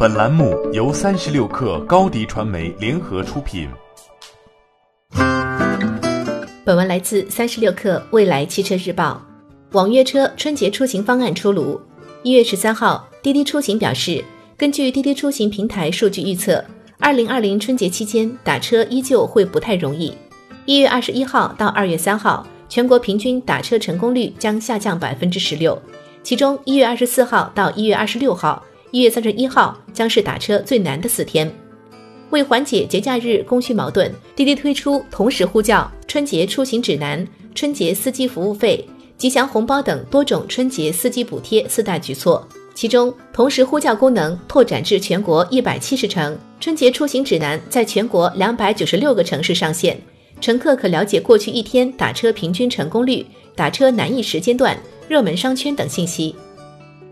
本栏目由三十六克高低传媒联合出品。本文来自三十六克未来汽车日报。网约车春节出行方案出炉。一月十三号，滴滴出行表示，根据滴滴出行平台数据预测，二零二零春节期间打车依旧会不太容易。一月二十一号到二月三号，全国平均打车成功率将下降百分之十六。其中，一月二十四号到一月二十六号、一月三十一号将是打车最难的四天。为缓解节假日供需矛盾，滴滴推出同时呼叫、春节出行指南、春节司机服务费、吉祥红包等多种春节司机补贴四大举措。其中，同时呼叫功能拓展至全国一百七十城，春节出行指南在全国两百九十六个城市上线，乘客可了解过去一天打车平均成功率、打车难易时间段。热门商圈等信息。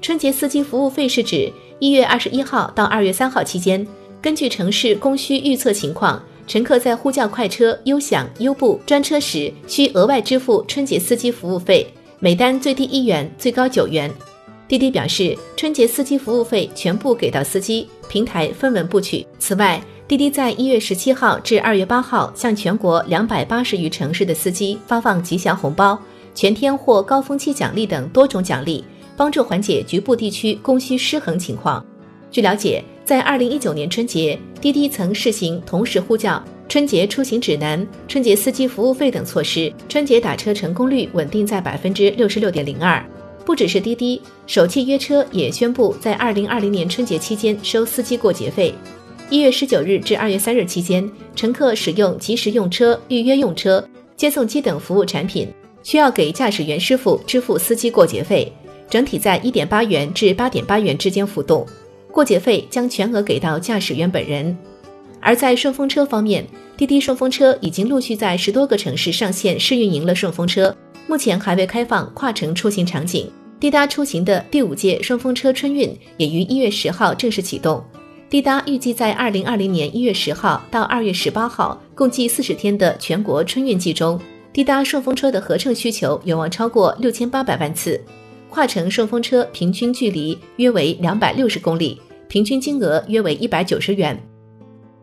春节司机服务费是指一月二十一号到二月三号期间，根据城市供需预测情况，乘客在呼叫快车、优享、优步专车时，需额外支付春节司机服务费，每单最低一元，最高九元。滴滴表示，春节司机服务费全部给到司机，平台分文不取。此外，滴滴在一月十七号至二月八号向全国两百八十余城市的司机发放吉祥红包。全天或高峰期奖励等多种奖励，帮助缓解局部地区供需失衡情况。据了解，在二零一九年春节，滴滴曾试行同时呼叫、春节出行指南、春节司机服务费等措施，春节打车成功率稳定在百分之六十六点零二。不只是滴滴，首汽约车也宣布在二零二零年春节期间收司机过节费。一月十九日至二月三日期间，乘客使用即时用车、预约用车、接送机等服务产品。需要给驾驶员师傅支付司机过节费，整体在一点八元至八点八元之间浮动，过节费将全额给到驾驶员本人。而在顺风车方面，滴滴顺风车已经陆续在十多个城市上线试运营了顺风车，目前还未开放跨城出行场景。滴答出行的第五届顺风车春运也于一月十号正式启动，滴答预计在二零二零年一月十号到二月十八号共计四十天的全国春运季中。滴答顺风车的合乘需求有望超过六千八百万次，跨城顺风车平均距离约为两百六十公里，平均金额约为一百九十元。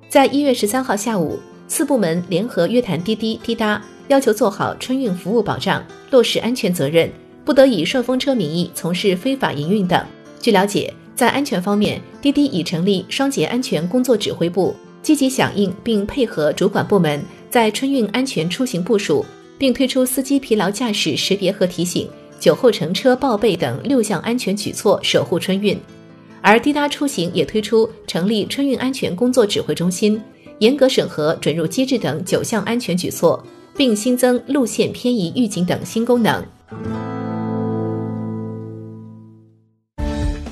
在一月十三号下午，四部门联合约谈滴滴、滴答，要求做好春运服务保障，落实安全责任，不得以顺风车名义从事非法营运等。据了解，在安全方面，滴滴已成立双节安全工作指挥部，积极响应并配合主管部门在春运安全出行部署。并推出司机疲劳驾驶识别和提醒、酒后乘车报备等六项安全举措，守护春运。而滴答出行也推出成立春运安全工作指挥中心，严格审核准入机制等九项安全举措，并新增路线偏移预警等新功能。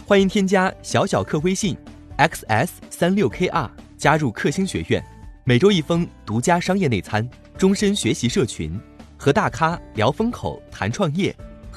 欢迎添加小小客微信，xs 三六 kr，加入克星学院，每周一封独家商业内参，终身学习社群。和大咖聊风口、谈创业，